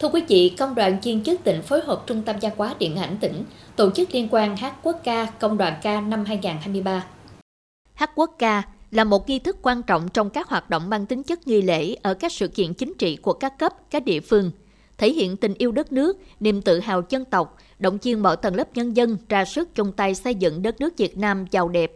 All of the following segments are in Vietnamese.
Thưa quý vị, Công đoàn chuyên chức tỉnh phối hợp Trung tâm văn hóa điện ảnh tỉnh tổ chức liên quan hát quốc ca Công đoàn ca năm 2023. Hát quốc ca là một nghi thức quan trọng trong các hoạt động mang tính chất nghi lễ ở các sự kiện chính trị của các cấp, các địa phương, thể hiện tình yêu đất nước, niềm tự hào dân tộc, động viên mọi tầng lớp nhân dân ra sức chung tay xây dựng đất nước Việt Nam giàu đẹp.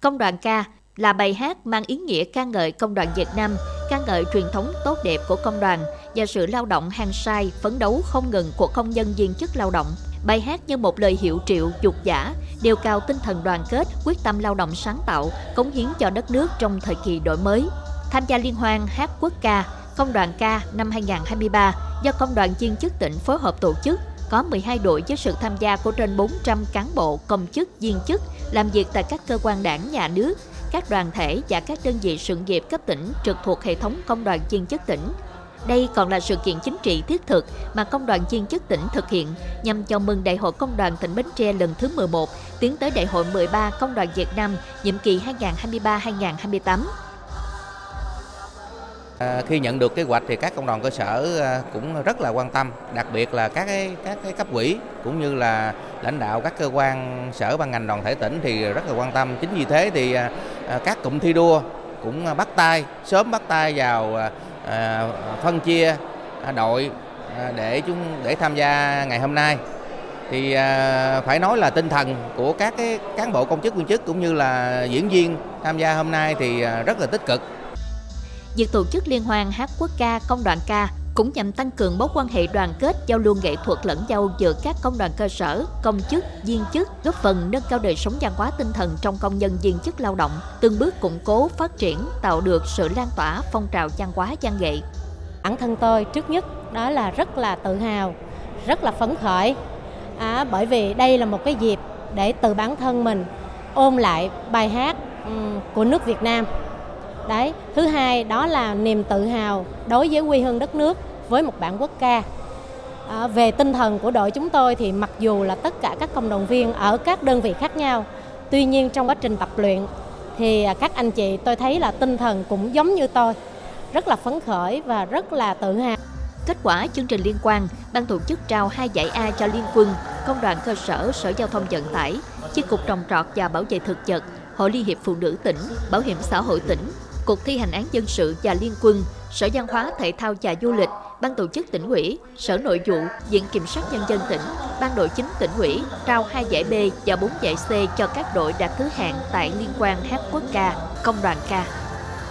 Công đoàn ca là bài hát mang ý nghĩa ca ngợi công đoàn Việt Nam, ca ngợi truyền thống tốt đẹp của công đoàn và sự lao động hăng say, phấn đấu không ngừng của công nhân viên chức lao động. Bài hát như một lời hiệu triệu, dục giả, đều cao tinh thần đoàn kết, quyết tâm lao động sáng tạo, cống hiến cho đất nước trong thời kỳ đổi mới. Tham gia liên hoan hát quốc ca, công đoàn ca năm 2023 do công đoàn viên chức tỉnh phối hợp tổ chức có 12 đội với sự tham gia của trên 400 cán bộ, công chức, viên chức làm việc tại các cơ quan đảng, nhà nước, các đoàn thể và các đơn vị sự nghiệp cấp tỉnh trực thuộc hệ thống công đoàn viên chức tỉnh. Đây còn là sự kiện chính trị thiết thực mà Công đoàn viên chức tỉnh thực hiện nhằm chào mừng Đại hội Công đoàn tỉnh Bến Tre lần thứ 11, tiến tới Đại hội 13 Công đoàn Việt Nam nhiệm kỳ 2023-2028. À, khi nhận được kế hoạch thì các công đoàn cơ sở à, cũng rất là quan tâm, đặc biệt là các cái các cái cấp quỹ cũng như là lãnh đạo các cơ quan sở ban ngành đoàn thể tỉnh thì rất là quan tâm. Chính vì thế thì à, các cụm thi đua cũng bắt tay sớm bắt tay vào phân chia đội để chúng để tham gia ngày hôm nay thì phải nói là tinh thần của các cái cán bộ công chức viên chức cũng như là diễn viên tham gia hôm nay thì rất là tích cực Việc tổ chức liên hoan hát quốc ca, công đoàn ca cũng nhằm tăng cường mối quan hệ đoàn kết, giao lưu nghệ thuật lẫn nhau giữa các công đoàn cơ sở, công chức, viên chức, góp phần nâng cao đời sống văn hóa tinh thần trong công nhân viên chức lao động, từng bước củng cố, phát triển, tạo được sự lan tỏa phong trào văn hóa văn nghệ. Bản thân tôi trước nhất đó là rất là tự hào, rất là phấn khởi, à, bởi vì đây là một cái dịp để từ bản thân mình ôm lại bài hát um, của nước Việt Nam đấy thứ hai đó là niềm tự hào đối với quê hương đất nước với một bản quốc ca. À, về tinh thần của đội chúng tôi thì mặc dù là tất cả các công đoàn viên ở các đơn vị khác nhau tuy nhiên trong quá trình tập luyện thì à, các anh chị tôi thấy là tinh thần cũng giống như tôi rất là phấn khởi và rất là tự hào. Kết quả chương trình liên quan, ban tổ chức trao hai giải A cho liên quân, công đoàn cơ sở, sở giao thông vận tải, chi cục trồng trọt và bảo vệ thực vật, Hội Liên hiệp Phụ nữ tỉnh, Bảo hiểm xã hội tỉnh. Cục thi hành án dân sự và liên quân, Sở Văn hóa Thể thao và Du lịch, Ban tổ chức tỉnh ủy, Sở Nội vụ, Viện Kiểm sát Nhân dân tỉnh, Ban nội chính tỉnh ủy trao hai giải B và bốn giải C cho các đội đạt thứ hạng tại liên quan hát quốc ca, công đoàn ca.